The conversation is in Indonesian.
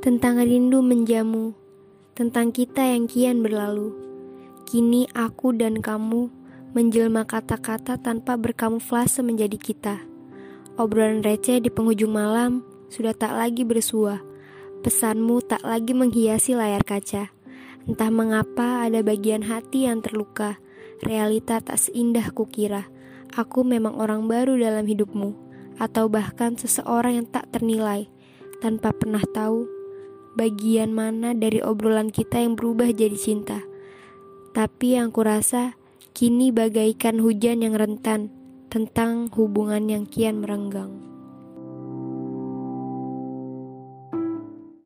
tentang rindu menjamu, tentang kita yang kian berlalu. Kini aku dan kamu menjelma kata-kata tanpa berkamuflase menjadi kita. Obrolan receh di penghujung malam sudah tak lagi bersua. Pesanmu tak lagi menghiasi layar kaca. Entah mengapa ada bagian hati yang terluka. Realita tak seindah kukira. Aku memang orang baru dalam hidupmu, atau bahkan seseorang yang tak ternilai, tanpa pernah tahu bagian mana dari obrolan kita yang berubah jadi cinta. Tapi yang kurasa kini bagaikan hujan yang rentan tentang hubungan yang kian merenggang.